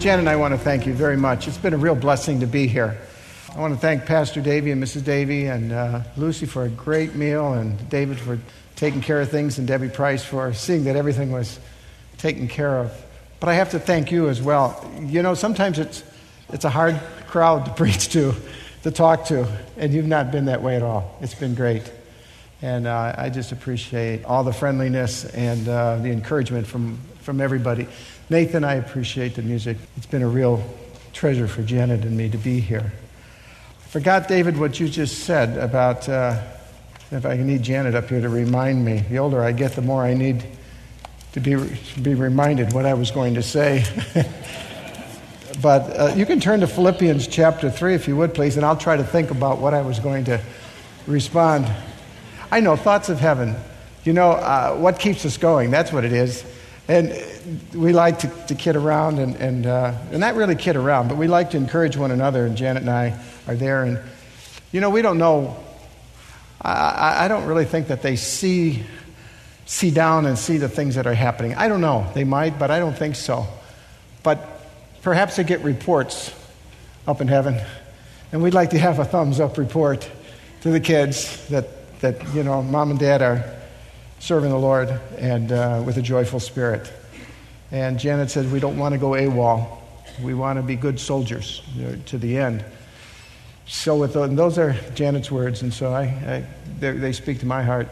Jan and I want to thank you very much. It's been a real blessing to be here. I want to thank Pastor Davy and Mrs. Davy and uh, Lucy for a great meal, and David for taking care of things, and Debbie Price for seeing that everything was taken care of. But I have to thank you as well. You know, sometimes it's, it's a hard crowd to preach to, to talk to, and you've not been that way at all. It's been great. And uh, I just appreciate all the friendliness and uh, the encouragement from, from everybody. Nathan, I appreciate the music. It's been a real treasure for Janet and me to be here. I forgot, David, what you just said about uh, if I need Janet up here to remind me. The older I get, the more I need to be, to be reminded what I was going to say. but uh, you can turn to Philippians chapter 3, if you would, please, and I'll try to think about what I was going to respond. I know, thoughts of heaven. You know, uh, what keeps us going? That's what it is. And we like to, to kid around, and, and, uh, and not really kid around, but we like to encourage one another, and Janet and I are there. And, you know, we don't know, I, I don't really think that they see, see down and see the things that are happening. I don't know. They might, but I don't think so. But perhaps they get reports up in heaven, and we'd like to have a thumbs up report to the kids that, that you know, mom and dad are serving the Lord and uh, with a joyful spirit. And Janet said, We don't want to go AWOL. We want to be good soldiers you know, to the end. So, with those, those are Janet's words, and so I, I they speak to my heart.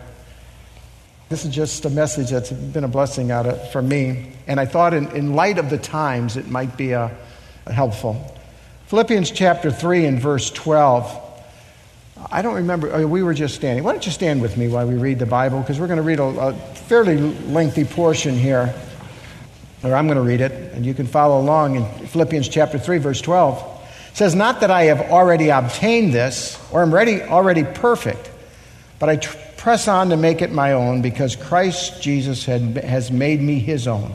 This is just a message that's been a blessing out of, for me, and I thought, in, in light of the times, it might be a, uh, helpful. Philippians chapter 3 and verse 12 I don't remember. Oh, we were just standing. Why don't you stand with me while we read the Bible? Because we're going to read a, a, fairly lengthy portion here. Or I'm going to read it, and you can follow along in Philippians chapter 3, verse 12. It says, Not that I have already obtained this, or am ready, already perfect, but I tr- press on to make it my own because Christ Jesus had, has made me his own.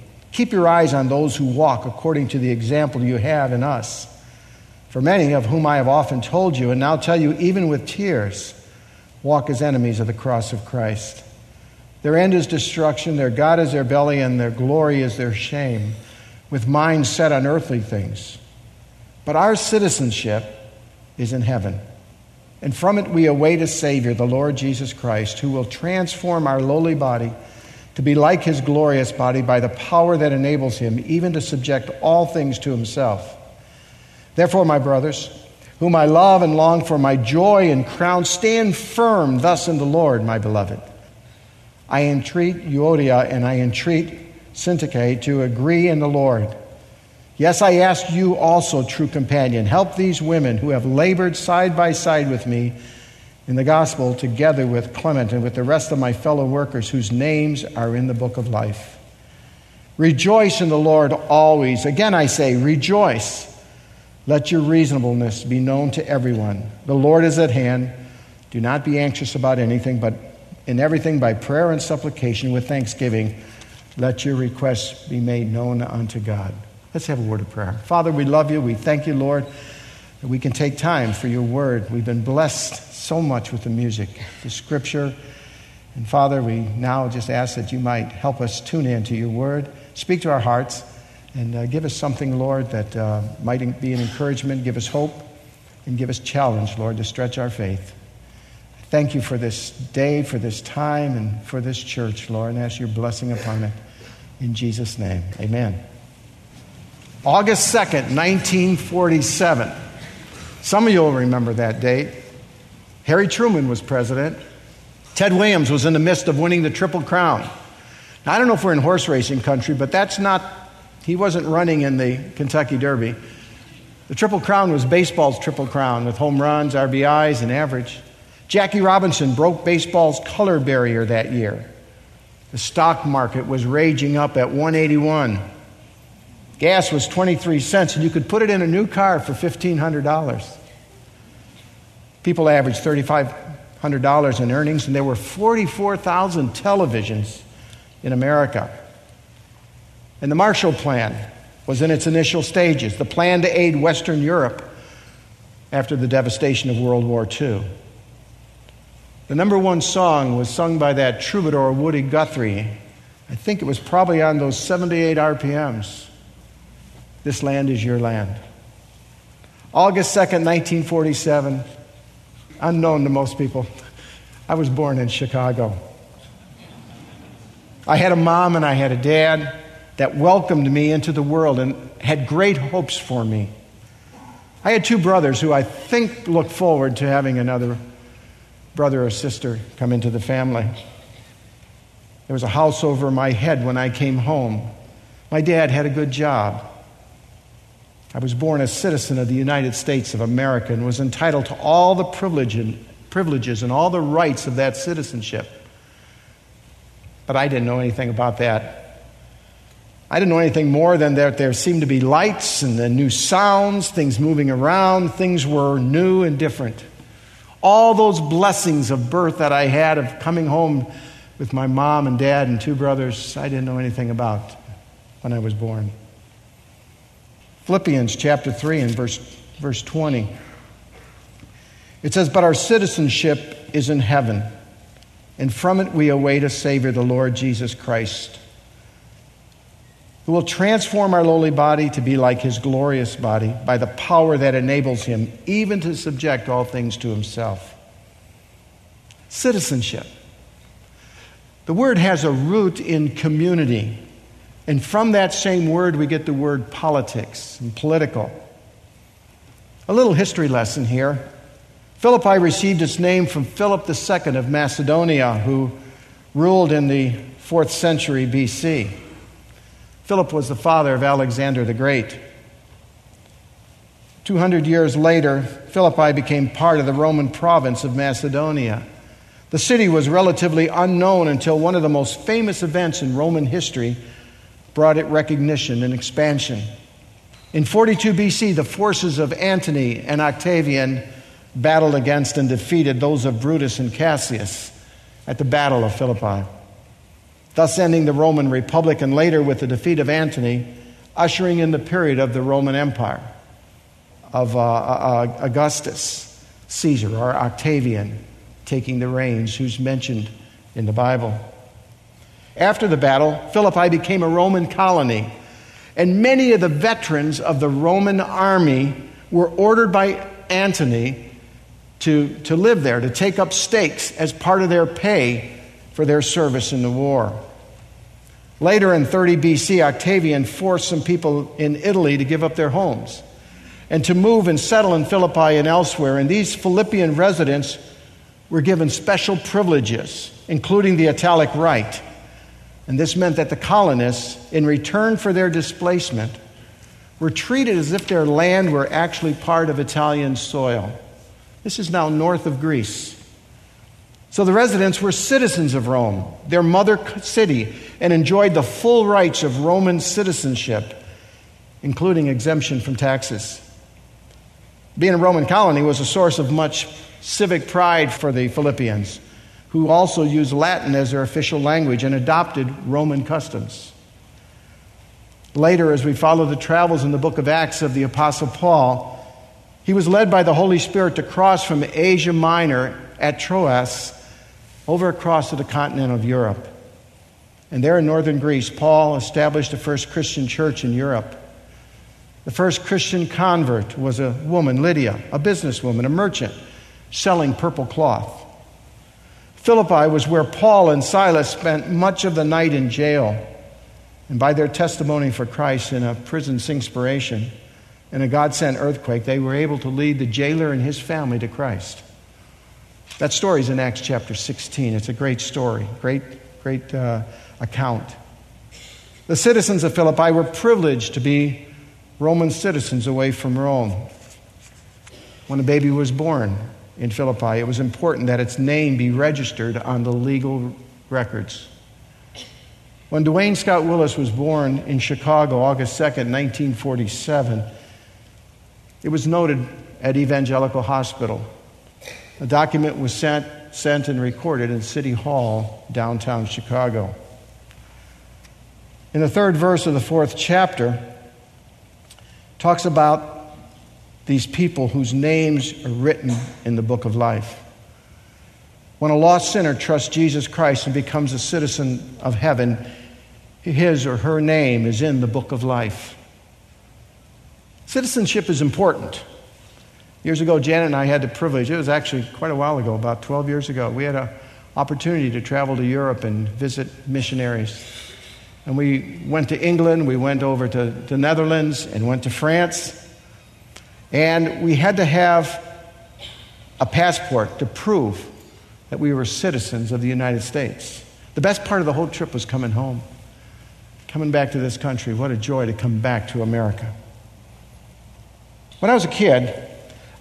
Keep your eyes on those who walk according to the example you have in us. For many of whom I have often told you, and now tell you even with tears, walk as enemies of the cross of Christ. Their end is destruction, their God is their belly, and their glory is their shame, with minds set on earthly things. But our citizenship is in heaven. And from it we await a Savior, the Lord Jesus Christ, who will transform our lowly body to be like his glorious body by the power that enables him even to subject all things to himself. Therefore, my brothers, whom I love and long for my joy and crown, stand firm thus in the Lord, my beloved. I entreat Euodia and I entreat Syntyche to agree in the Lord. Yes, I ask you also, true companion, help these women who have labored side by side with me in the gospel together with Clement and with the rest of my fellow workers whose names are in the book of life. Rejoice in the Lord always. Again, I say, rejoice. Let your reasonableness be known to everyone. The Lord is at hand. Do not be anxious about anything, but in everything by prayer and supplication with thanksgiving, let your requests be made known unto God. Let's have a word of prayer. Father, we love you. We thank you, Lord, that we can take time for your word. We've been blessed so much with the music, the scripture. And Father, we now just ask that you might help us tune in to your word, speak to our hearts, and uh, give us something, Lord, that uh, might be an encouragement, give us hope, and give us challenge, Lord, to stretch our faith. Thank you for this day, for this time, and for this church, Lord, and ask your blessing upon it. In Jesus' name, amen. August 2nd, 1947. Some of you will remember that date. Harry Truman was president. Ted Williams was in the midst of winning the Triple Crown. Now, I don't know if we're in horse racing country, but that's not, he wasn't running in the Kentucky Derby. The Triple Crown was baseball's Triple Crown with home runs, RBIs, and average. Jackie Robinson broke baseball's color barrier that year. The stock market was raging up at 181. Gas was 23 cents, and you could put it in a new car for $1,500. People averaged $3,500 in earnings, and there were 44,000 televisions in America. And the Marshall Plan was in its initial stages, the plan to aid Western Europe after the devastation of World War II. The number one song was sung by that troubadour Woody Guthrie. I think it was probably on those 78 RPMs. This land is your land. August 2nd, 1947, unknown to most people, I was born in Chicago. I had a mom and I had a dad that welcomed me into the world and had great hopes for me. I had two brothers who I think looked forward to having another brother or sister come into the family. There was a house over my head when I came home. My dad had a good job. I was born a citizen of the United States of America and was entitled to all the privilege and, privileges and all the rights of that citizenship. But I didn't know anything about that. I didn't know anything more than that there seemed to be lights and the new sounds, things moving around, things were new and different. All those blessings of birth that I had of coming home with my mom and dad and two brothers, I didn't know anything about when I was born. Philippians chapter 3 and verse, verse 20. It says, But our citizenship is in heaven, and from it we await a Savior, the Lord Jesus Christ, who will transform our lowly body to be like his glorious body by the power that enables him even to subject all things to himself. Citizenship. The word has a root in community. And from that same word, we get the word politics and political. A little history lesson here. Philippi received its name from Philip II of Macedonia, who ruled in the 4th century BC. Philip was the father of Alexander the Great. 200 years later, Philippi became part of the Roman province of Macedonia. The city was relatively unknown until one of the most famous events in Roman history brought it recognition and expansion. In 42 BC, the forces of Antony and Octavian battled against and defeated those of Brutus and Cassius at the Battle of Philippi, thus ending the Roman Republic and later, with the defeat of Antony, ushering in the period of the Roman Empire of uh, uh, Augustus, Caesar, or Octavian taking the reins, who's mentioned in the Bible. After the battle, Philippi became a Roman colony, and many of the veterans of the Roman army were ordered by Antony to, to live there, to take up stakes as part of their pay for their service in the war. Later in 30 BC, Octavian forced some people in Italy to give up their homes and to move and settle in Philippi and elsewhere. And these Philippian residents were given special privileges, including the Italic right and this meant that the colonists, in return for their displacement, were treated as if their land were actually part of Italian soil. This is now north of Greece. So the residents were citizens of Rome, their mother city, and enjoyed the full rights of Roman citizenship, including exemption from taxes. Being a Roman colony was a source of much civic pride for the Philippians who also used Latin as their official language and adopted Roman customs. Later, as we follow the travels in the book of Acts of the Apostle Paul, he was led by the Holy Spirit to cross from Asia Minor at Troas over across to the continent of Europe. And there in northern Greece, Paul established the first Christian church in Europe. The first Christian convert was a woman, Lydia, a businesswoman, a merchant, selling purple cloth. Philippi was where Paul and Silas spent much of the night in jail. And by their testimony for Christ in a prison inspiration, and a God sent earthquake, they were able to lead the jailer and his family to Christ. That story is in Acts chapter 16. It's a great story, great, great uh, account. The citizens of Philippi were privileged to be Roman citizens away from Rome. When a baby was born, in Philippi, it was important that its name be registered on the legal records. When Duane Scott Willis was born in Chicago, August 2nd, 1947, it was noted at Evangelical Hospital. A document was sent, sent and recorded in City Hall, downtown Chicago. In the third verse of the fourth chapter, talks about these people whose names are written in the book of life. When a lost sinner trusts Jesus Christ and becomes a citizen of heaven, his or her name is in the book of life. Citizenship is important. Years ago, Janet and I had the privilege, it was actually quite a while ago, about 12 years ago, we had an opportunity to travel to Europe and visit missionaries. And we went to England, we went over to the Netherlands, and went to France. And we had to have a passport to prove that we were citizens of the United States. The best part of the whole trip was coming home coming back to this country. What a joy to come back to America. When I was a kid,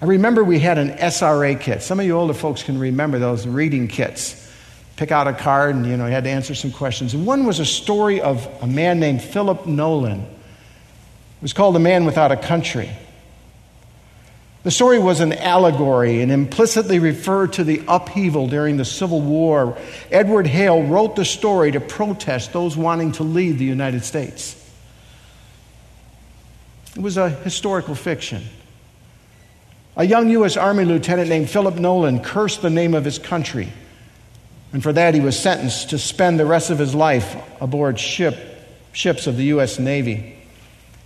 I remember we had an SRA kit. Some of you older folks can remember those reading kits. Pick out a card and you know you had to answer some questions. And one was a story of a man named Philip Nolan. It was called A Man Without a Country. The story was an allegory and implicitly referred to the upheaval during the Civil War. Edward Hale wrote the story to protest those wanting to leave the United States. It was a historical fiction. A young U.S. Army lieutenant named Philip Nolan cursed the name of his country, and for that he was sentenced to spend the rest of his life aboard ship, ships of the U.S. Navy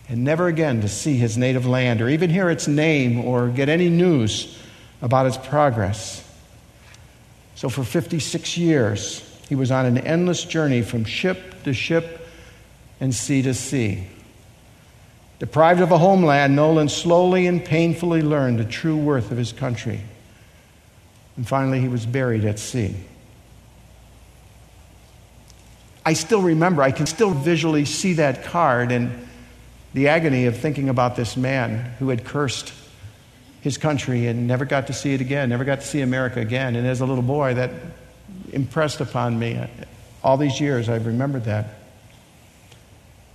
and never again to see his native land or even hear its name or get any news about its progress. So, for 56 years, he was on an endless journey from ship to ship and sea to sea. Deprived of a homeland, Nolan slowly and painfully learned the true worth of his country. And finally, he was buried at sea. I still remember, I can still visually see that card, and the agony of thinking about this man who had cursed his country and never got to see it again, never got to see America again. And as a little boy, that impressed upon me. All these years, I've remembered that.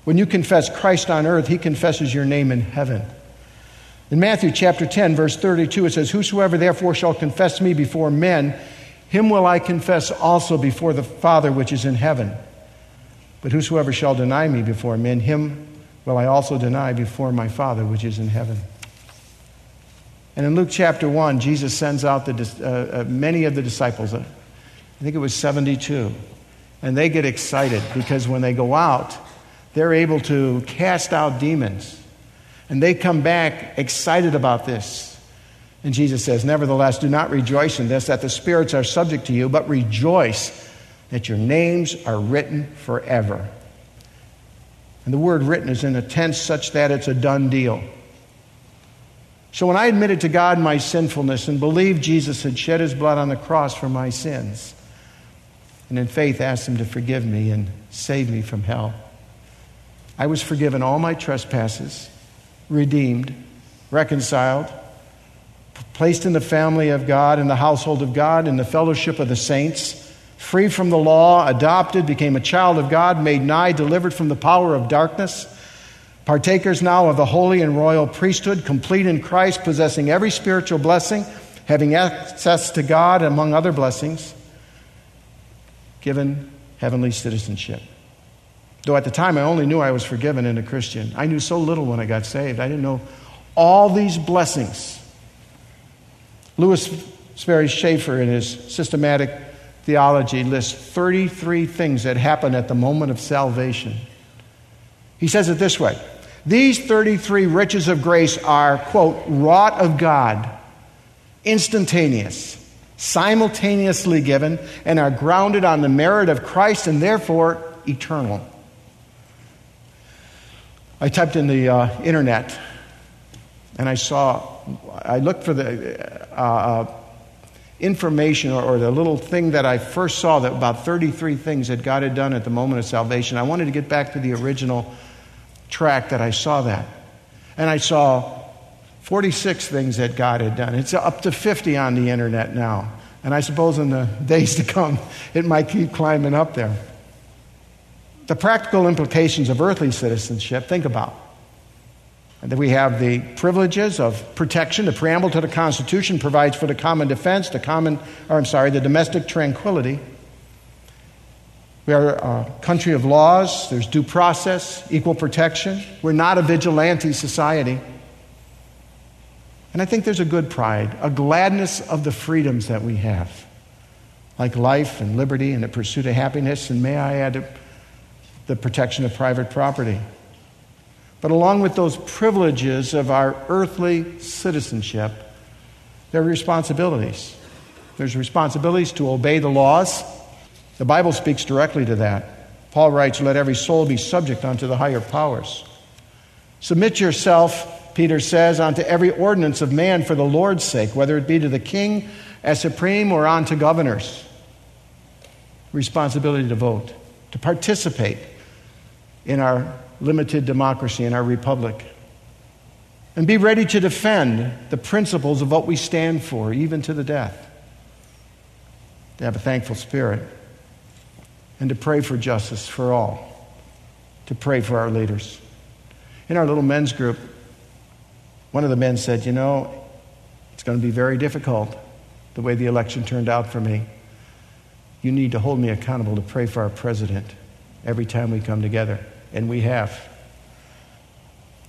When you confess Christ on earth, he confesses your name in heaven. In Matthew chapter 10, verse 32, it says, Whosoever therefore shall confess me before men, him will I confess also before the Father which is in heaven. But whosoever shall deny me before men, him will I also deny before my Father which is in heaven. And in Luke chapter 1, Jesus sends out the, uh, uh, many of the disciples. Uh, I think it was 72. And they get excited because when they go out, they're able to cast out demons. And they come back excited about this. And Jesus says, Nevertheless, do not rejoice in this, that the spirits are subject to you, but rejoice that your names are written forever and the word written is in a tense such that it's a done deal. So when I admitted to God my sinfulness and believed Jesus had shed his blood on the cross for my sins, and in faith asked him to forgive me and save me from hell, I was forgiven all my trespasses, redeemed, reconciled, placed in the family of God, in the household of God, in the fellowship of the saints free from the law, adopted, became a child of God, made nigh, delivered from the power of darkness, partakers now of the holy and royal priesthood, complete in Christ, possessing every spiritual blessing, having access to God, among other blessings, given heavenly citizenship. Though at the time I only knew I was forgiven and a Christian, I knew so little when I got saved. I didn't know all these blessings. Lewis Sperry Chafer, in his systematic theology lists 33 things that happen at the moment of salvation. He says it this way These 33 riches of grace are, quote, wrought of God, instantaneous, simultaneously given, and are grounded on the merit of Christ and therefore eternal. I typed in the uh, internet and I saw, I looked for the uh, uh, information or, or, the little thing that I first saw that about 33 things that God had done at the moment of salvation. I wanted to get back to the original track that I saw that. And I saw 46 things that God had done. It's up to 50 on the internet now. And I suppose in the days to come, it might keep climbing up there. the practical implications of earthly citizenship, think about. That we have the privileges of protection. The preamble to the Constitution provides for the common defense, the common, or I'm sorry, the domestic tranquility. We are a country of laws. There's due process, equal protection. We're not a vigilante society. And I think there's a good pride, a gladness of the freedoms that we have, like life and liberty and the pursuit of happiness, and may I add the protection of private property. But along with those privileges of our earthly citizenship, there are responsibilities. There's responsibilities to obey the laws. The Bible speaks directly to that. Paul writes, Let every soul be subject unto the higher powers. Submit yourself, Peter says, unto every ordinance of man for the Lord's sake, whether it be to the king as supreme or unto governors. Responsibility to vote, to participate in our limited democracy, in our republic. And be ready to defend the principles of what we stand for, even to the death. To have a thankful spirit. And to pray for justice for all. To pray for our leaders. In our little men's group, one of the men said, You know, it's going to be very difficult the way the election turned out for me. You need to hold me accountable to pray for our president every time we come together. And we have.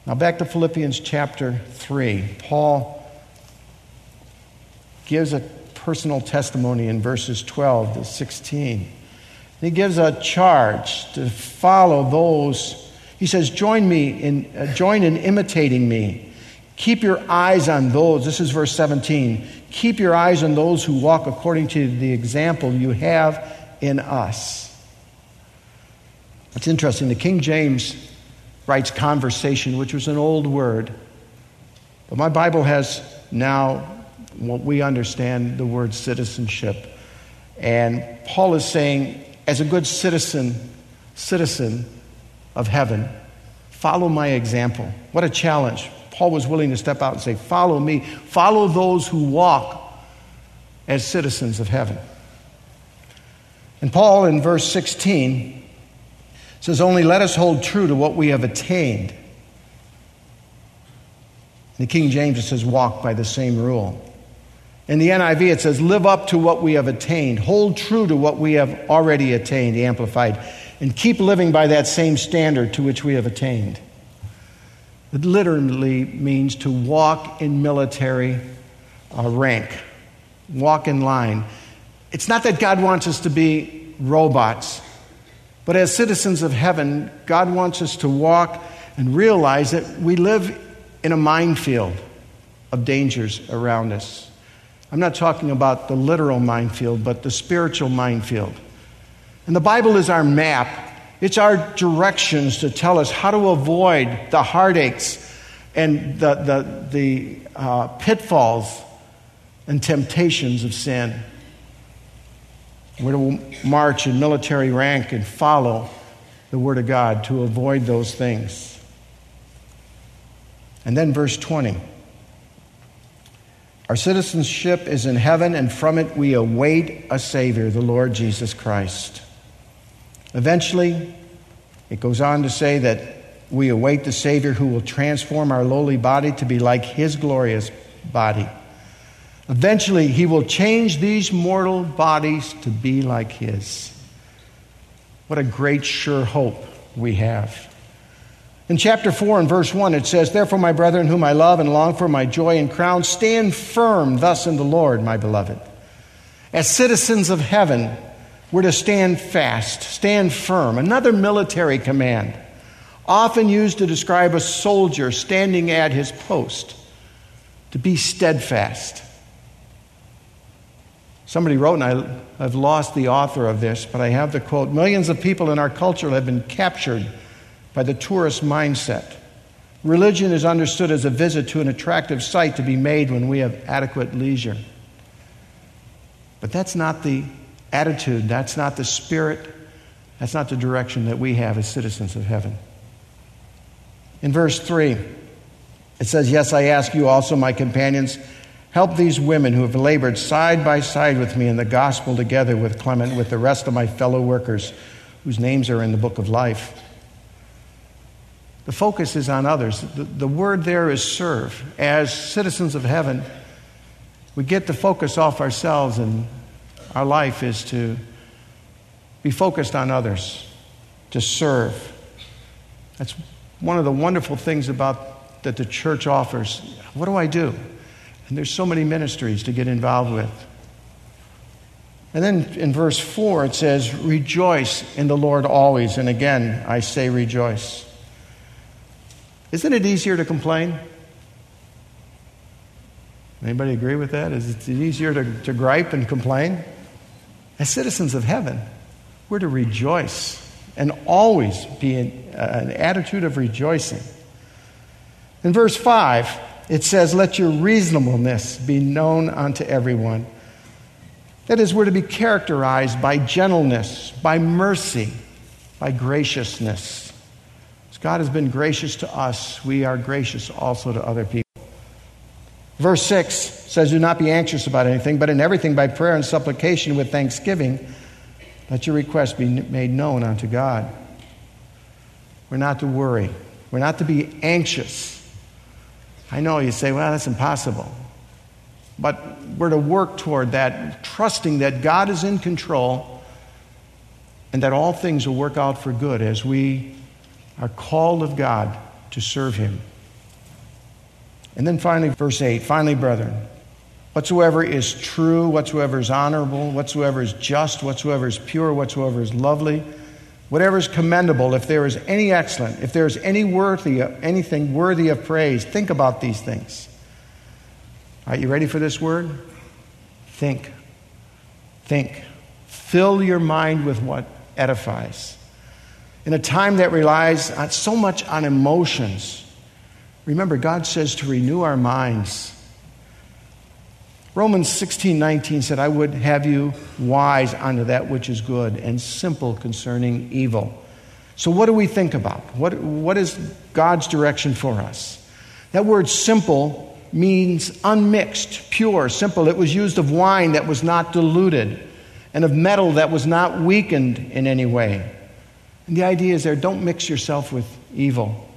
Now, back to Philippians chapter 3. Paul gives a personal testimony in verses 12 to 16. He gives a charge to follow those. He says, Join me in, uh, join in imitating me. Keep your eyes on those. This is verse 17. Keep your eyes on those who walk according to the example you have in us. It's interesting. The King James writes conversation, which was an old word. But my Bible has now what we understand the word citizenship. And Paul is saying, as a good citizen, citizen of heaven, follow my example. What a challenge. Paul was willing to step out and say, Follow me. Follow those who walk as citizens of heaven. And Paul, in verse 16, says, Only let us hold true to what we have attained. In the King James, it says, Walk by the same rule. In the NIV, it says, Live up to what we have attained. Hold true to what we have already attained, amplified, and keep living by that same standard to which we have attained. It literally means to walk in military uh, rank, walk in line. It's not that God wants us to be robots. But as citizens of heaven, God wants us to walk and realize that we live in a minefield of dangers around us. I'm not talking about the literal minefield, but the spiritual minefield. And the Bible is our map, it's our directions to tell us how to avoid the heartaches and the, the, the uh, pitfalls and temptations of sin. We're to march in military rank and follow the Word of God to avoid those things. And then verse 20. Our citizenship is in heaven, and from it we await a Savior, the Lord Jesus Christ. Eventually, it goes on to say that we await the Savior who will transform our lowly body to be like His glorious body. Eventually, he will change these mortal bodies to be like his. What a great, sure hope we have. In chapter 4 and verse 1, it says, Therefore, my brethren, whom I love and long for, my joy and crown, stand firm thus in the Lord, my beloved. As citizens of heaven, we're to stand fast, stand firm. Another military command, often used to describe a soldier standing at his post, to be steadfast. Somebody wrote, and I, have lost the author of this, but I have the quote Millions of people in our culture have been captured by the tourist mindset. Religion is understood as a visit to an attractive site to be made when we have adequate leisure. But that's not the attitude, that's not the spirit, that's not the direction that we have as citizens of heaven. In verse 3, it says, Yes, I ask you also, my companions Help these women who have labored side by side with me in the gospel together with Clement, with the rest of my fellow workers, whose names are in the book of life. The focus is on others. The, the word there is serve. As citizens of heaven, we get the focus off ourselves, and our life is to be focused on others, to serve. That's one of the wonderful things about that the church offers. What do I do? And there's so many ministries to get involved with. And then in verse 4, it says, Rejoice in the Lord always. And again, I say rejoice. Isn't it easier to complain? Anybody agree with that? Is it easier to, to gripe and complain? As citizens of heaven, we're to rejoice and always be in uh, an attitude of rejoicing. In verse 5, it says, Let your reasonableness be known unto everyone. That is, we're to be characterized by gentleness, by mercy, by graciousness. As God has been gracious to us, we are gracious also to other people. Verse 6 says, Do not be anxious about anything, but in everything by prayer and supplication with thanksgiving, let your requests be made known unto God. We're not to worry, we're not to be anxious. I know you say, Well, that's impossible. But we're to work toward that, trusting that God is in control and that all things will work out for good as we are called of God to serve Him. And then finally, verse 8 finally, brethren, whatsoever is true, whatsoever is honorable, whatsoever is just, whatsoever is pure, whatsoever is lovely, whatever is commendable, if there is any excellent, if there is any worthy, of, anything worthy of praise, think about these things. Are you ready for this word? Think. Think. Fill your mind with what edifies. In a time that relies on, so much on emotions, remember, God says to renew our minds. Romans 16 19 said, I would have you wise unto that which is good and simple concerning evil. So, what do we think about? What, what is God's direction for us? That word simple means unmixed, pure, simple. It was used of wine that was not diluted and of metal that was not weakened in any way. And the idea is there don't mix yourself with evil.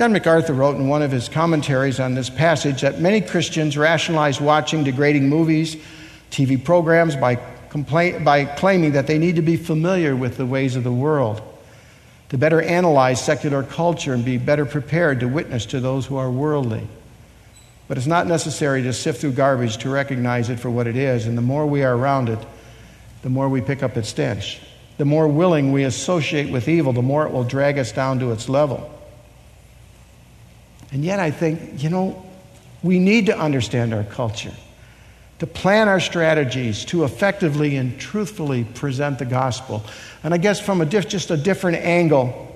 John MacArthur wrote in one of his commentaries on this passage that many Christians rationalize watching degrading movies, TV programs by, by claiming that they need to be familiar with the ways of the world to better analyze secular culture and be better prepared to witness to those who are worldly. But it's not necessary to sift through garbage to recognize it for what it is, and the more we are around it, the more we pick up its stench. The more willing we associate with evil, the more it will drag us down to its level. And yet, I think, you know, we need to understand our culture to plan our strategies to effectively and truthfully present the gospel. And I guess from a diff, just a different angle,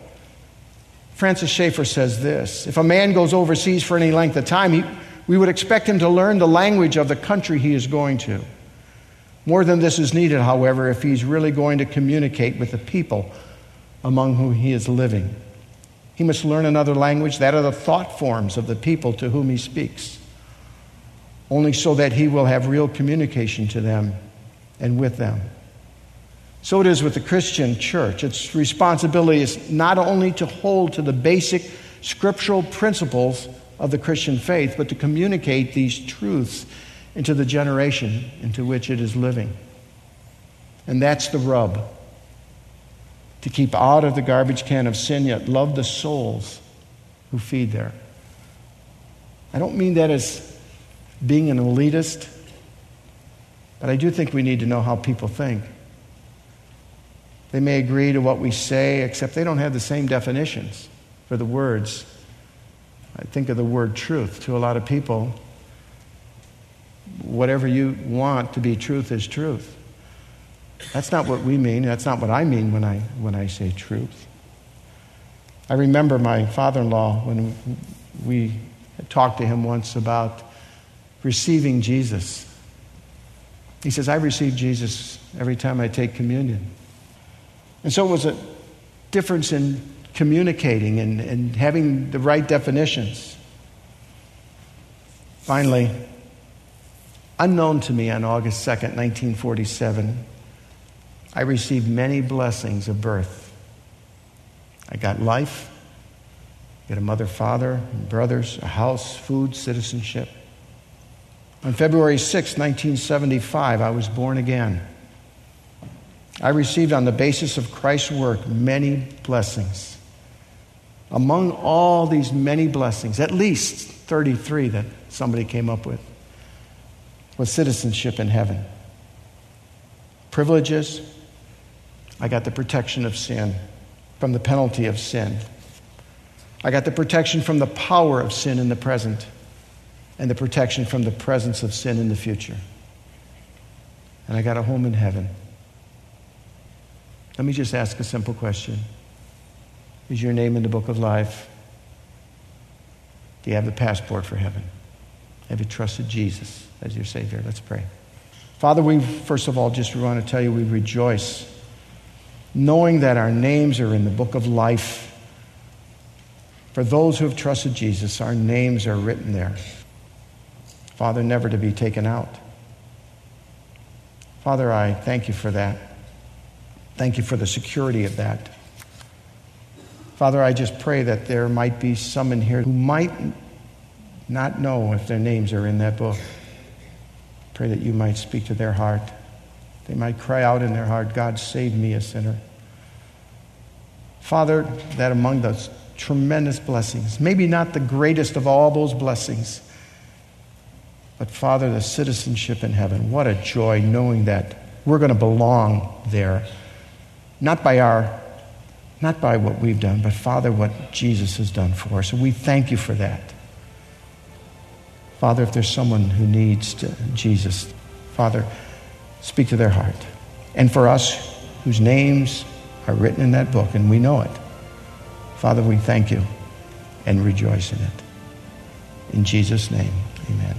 Francis Schaeffer says this If a man goes overseas for any length of time, he, we would expect him to learn the language of the country he is going to. More than this is needed, however, if he's really going to communicate with the people among whom he is living. He must learn another language, that of the thought forms of the people to whom he speaks only so that he will have real communication to them and with them. So it is with the Christian church. Its responsibility is not only to hold to the basic scriptural principles of the Christian faith, but to communicate these truths into the generation into which it is living. And that's the rub. To keep out of the garbage can of sin, yet love the souls who feed there. I don't mean that as being an elitist, but I do think we need to know how people think. They may agree to what we say, except they don't have the same definitions for the words. I think of the word truth to a lot of people. Whatever you want to be truth is truth. That's not what we mean. That's not what I mean when I, when I say truth. I remember my father in law when we talked to him once about receiving Jesus. He says, I receive Jesus every time I take communion. And so it was a difference in communicating and, and having the right definitions. Finally, unknown to me on August 2nd, 1947, I received many blessings of birth. I got life, got a mother, father, brothers, a house, food, citizenship. On February 6, 1975, I was born again. I received, on the basis of Christ's work, many blessings. Among all these many blessings, at least 33 that somebody came up with, was citizenship in heaven. Privileges, I got the protection of sin, from the penalty of sin. I got the protection from the power of sin in the present, and the protection from the presence of sin in the future. And I got a home in heaven. Let me just ask a simple question Is your name in the book of life? Do you have the passport for heaven? Have you trusted Jesus as your Savior? Let's pray. Father, we first of all just want to tell you we rejoice knowing that our names are in the book of life. For those who have trusted Jesus, our names are written there. Father, never to be taken out. Father, I thank you for that. Thank you for the security of that. Father, I just pray that there might be some in here who might not know if their names are in that book. Pray that you might speak to their heart. They might cry out in their heart, God, save me, a sinner. Father, that among those tremendous blessings, maybe not the greatest of all those blessings, but Father, the citizenship in heaven. What a joy knowing that we're going to belong there. Not by our not by what we've done, but Father, what Jesus has done for us. And we thank you for that. Father, if there's someone who needs to, Jesus, Father, speak to their heart. And for us whose names are written in that book and we know it, Father, we thank you and rejoice in it. In Jesus' name, amen.